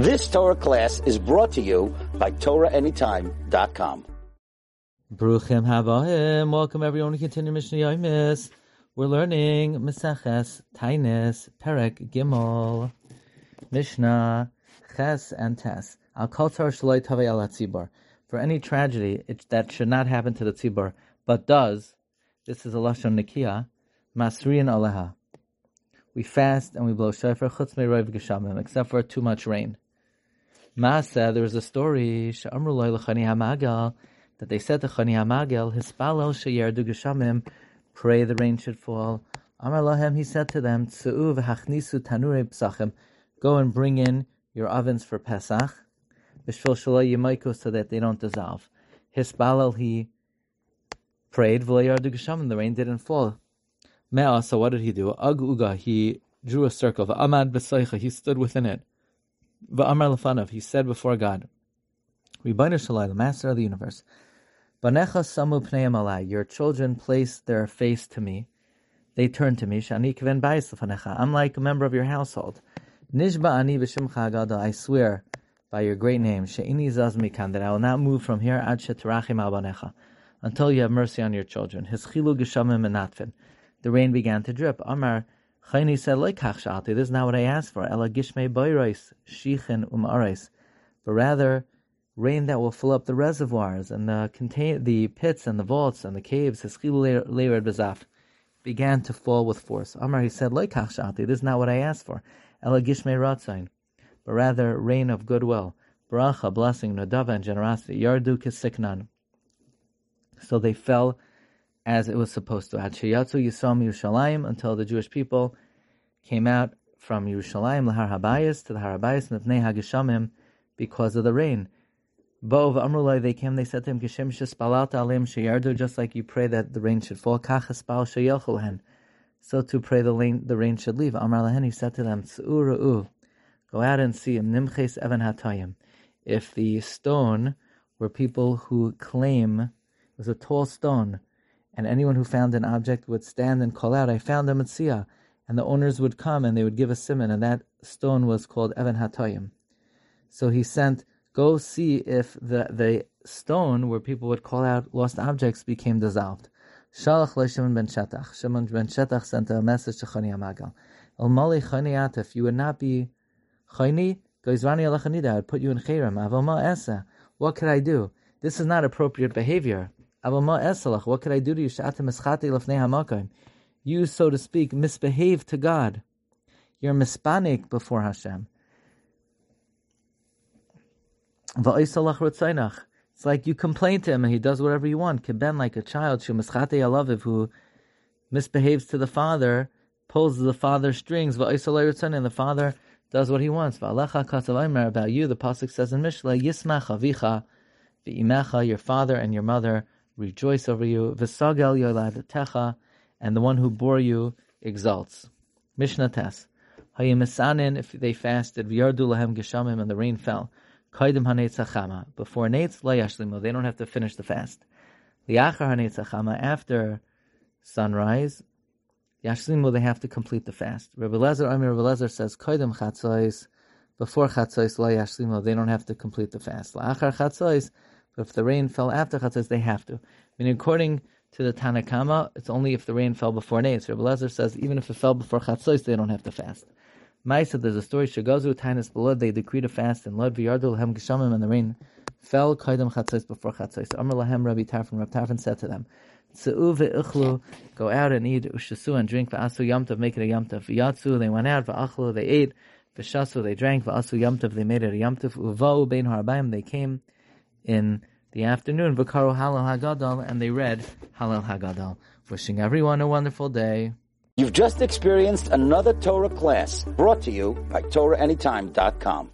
This Torah class is brought to you by TorahAnytime.com. Bruchim Havahim. Welcome everyone to continue Mishnah Yomis. We're learning Meseches, Tainis, Perek, Gimel, Mishnah, Ches, and Tes. Al Shaloi Tavei. For any tragedy it, that should not happen to the Tzibor, but does, this is a Lashon Nikia, Masriyan Aleha. We fast and we blow shofar chutz me'roiv geshamim, except for too much rain. Masa, there was a story, that they said to Chani Hamagel, Hispalel sheyerdu geshamim, pray the rain should fall. Amar lahem, he said to them, v'hachnisu tanure psachim, go and bring in your ovens for Pesach, b'shvil shaloi yimayko, so that they don't dissolve. Hispalel, he prayed, v'layerdu geshamim, the rain didn't fall. Me'ah, so what did he do? Ag uga, he drew a circle, v'amad b'saycha, he stood within it. Va'amar lefanav, he said before God, Rebbeinu Shalai, the Master of the Universe, Banecha samu pneim alai, your children place their face to me. They turn to me, shani kven bayis lefanecha, I'm like a member of your household. Nishba ani b'shimcha agada, I swear by your great name, she'ini zaz mikan, that I will not move from here ad shetarachim al banecha, until you have mercy on your children. Hischilu geshamim and The rain began to drip. Amar Chayni said, like This is not what I asked for. Ela gishmei boirois, shichin umarais. But rather, rain that will fill up the reservoirs and the contain the pits and the vaults and the caves. Hiskilu leired bezaf began to fall with force. Amar he said, like This is not what I asked for. Ela gishmei ratzain. But rather, rain of goodwill. Bracha, blessing, nadava, and generosity. Yardu kisiknan. So they fell as it was supposed to. Hachiyatzu Yisam Yerushalayim until the Jewish people came out from Yerushalayim Lahar Habayis to the Har Habayis Mipnei Hagishamim because of the rain. Bov Amrulai they came, they said to him, Geshem Shespalat Alim Sheyardu, just like you pray that the rain should fall, Kachespal Sheyelchulhen. So to pray the rain, the rain should leave. Amar Lahen, he said to them, Tz'ura'u, go out and see him, Nimches Evan Hatayim. If the stone were people who claim, it was a tall stone, and anyone who found an object would stand and call out, I found a Mitzia. And the owners would come and they would give a simon, and that stone was called Evan Hatoyim. So he sent, go see if the, the stone where people would call out lost objects became dissolved. Shalach le Shimon ben Shetach. Shimon ben Shetach sent a message to Chani Amagal. El Mali Chani if you would not be Chani, Goizvani Alachanida, I'd put you in Chayram. Avoma Esa. What could I do? This is not appropriate behavior. What could I do to you? You, so to speak, misbehave to God. You're mispanik before Hashem. It's like you complain to him and he does whatever you want. Keben like a child, who misbehaves to the father, pulls the father's strings, and the father does what he wants. About you, the pasuk says in Mishnah, Yismach avicha, your father and your mother rejoice over you. V'sagel yoladetecha, and the one who bore you exalts. Mishnah Tes. Hayimisanin, if they fasted, v'yardu lahem geshamim, and the rain fell. Kaidim hanetzachama. Before netz, layashlimu, they don't have to finish the fast. Liachar hanetzachama, after sunrise, yashlimu, they have to complete the fast. Rabbi Lezer, Amir Rabbi Lezer says, Kaidim chatzos, before chatzos, layashlimu, they don't have to complete the fast. La'achar chatzos, if the rain fell after Chatzos, they have to. I mean, according to the Tanakama, it's only if the rain fell before Neis. Rabbi Lezer says even if it fell before Chatzos, they don't have to fast. Maisa, there's a story, Shagazu, Tainus Blood, they decreed a fast, and Lod V'yardul Hem Geshamim, and the rain fell Kaidam Chatzos before Chatzos. Amr Lahem Rabbi Tarfon, Rabbi Tarfon said to them, ve'ichlu, go out and eat, ushasu and drink, va'asu yamtav, make it a yamtav. V'yatsu, they went out, va'achlu, they ate, v'shasu, they drank, va'asu yamtav, they made it a yamtav, uva'u bein harabayim, they came in the afternoon, Vakaru Hallel Hagadol, and they read Hallel Hagadol. Wishing everyone a wonderful day. You've just experienced another Torah class brought to you by TorahAnytime.com.